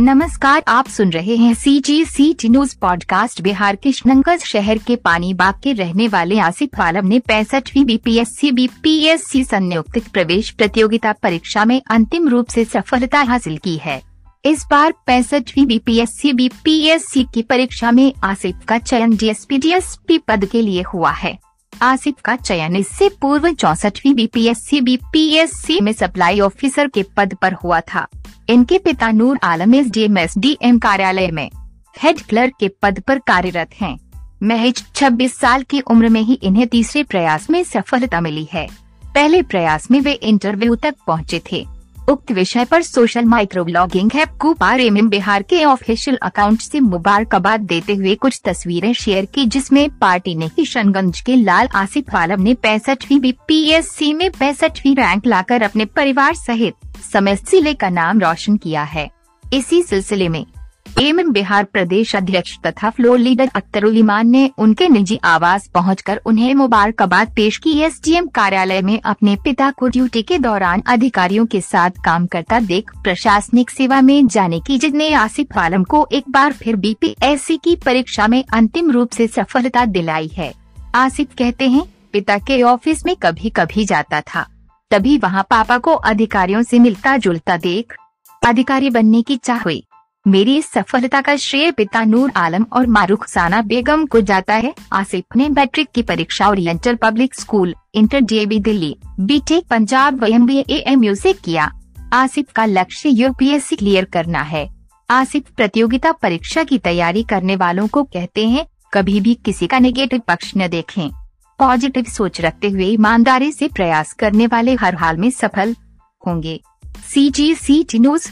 नमस्कार, आप सुन रहे हैं C G C T news podcast Bihar के किशनगंज शहर के पानी बाग के रहने वाले आसिफ आलम ने पैंसठवीं बीपीएससी बीपीएससी संयुक्त प्रवेश प्रतियोगिता परीक्षा में अंतिम रूप से सफलता हासिल की है। इस बार पैंसठवीं बीपीएससी बीपीएससी की परीक्षा में आसिफ का चयन डीएसपी डीएसपी पद के लिए हुआ है। आसिफ का चयन। इससे पूर्व चौसठवीं बीपीएससी बीपीएससी में सप्लाई ऑफिसर के पद पर हुआ था। इनके पिता Noor Alam S D M S D M कार्यालय में हेड क्लर्क के पद पर कार्यरत हैं। महज 26 साल की उम्र में ही इन्हें तीसरे प्रयास में सफलता मिली है। पहले प्रयास में वे इंटरव्यू तक पहुँचे थे। उक्त विषय पर सोशल माइक्रो ब्लॉगिंग है कुपार एम बिहार के ऑफिशियल अकाउंट से मुबारकबाद देते हुए कुछ तस्वीरें शेयर की, जिसमें पार्टी ने किशनगंज के लाल आसिफ आलम ने पैंसठवीं बीपीएससी में पैंसठवीं रैंक लाकर अपने परिवार सहित समस्त ज़िले का नाम रोशन किया है। इसी सिलसिले में एम बिहार प्रदेश अध्यक्ष तथा फ्लोर लीडर अख्तरुल ईमान ने उनके निजी आवास पहुंचकर उन्हें मुबारकबाद पेश की। एसडीएम कार्यालय में अपने पिता को ड्यूटी के दौरान अधिकारियों के साथ काम करता देख प्रशासनिक सेवा में जाने की जिसने आसिफ आलम को एक बार फिर बीपीएससी की परीक्षा में अंतिम रूप से सफलता दिलाई है। आसिफ कहते हैं, पिता के ऑफ़िस में कभी कभी जाता था। तभी वहाँ पापा को अधिकारियों से मिलता जुलता देख अधिकारी बनने की चाह हुई। मेरी इस सफलता का श्रेय पिता नूर आलम और मारूख साना बेगम को जाता है। आसिफ ने मैट्रिक की परीक्षा oriental public school, inter DAV Delhi, BTech, Punjab व एम बी एम यू से किया। आसिफ का लक्ष्य यूपीएससी क्लियर करना है। आसिफ प्रतियोगिता परीक्षा की तैयारी करने वालों को कहते हैं, कभी भी किसी का नेगेटिव पक्ष न देखें। पॉजिटिव सोच रखते हुए ईमानदारी से प्रयास करने वाले हर हाल में सफल होंगे। सी जी सी टी न्यूज़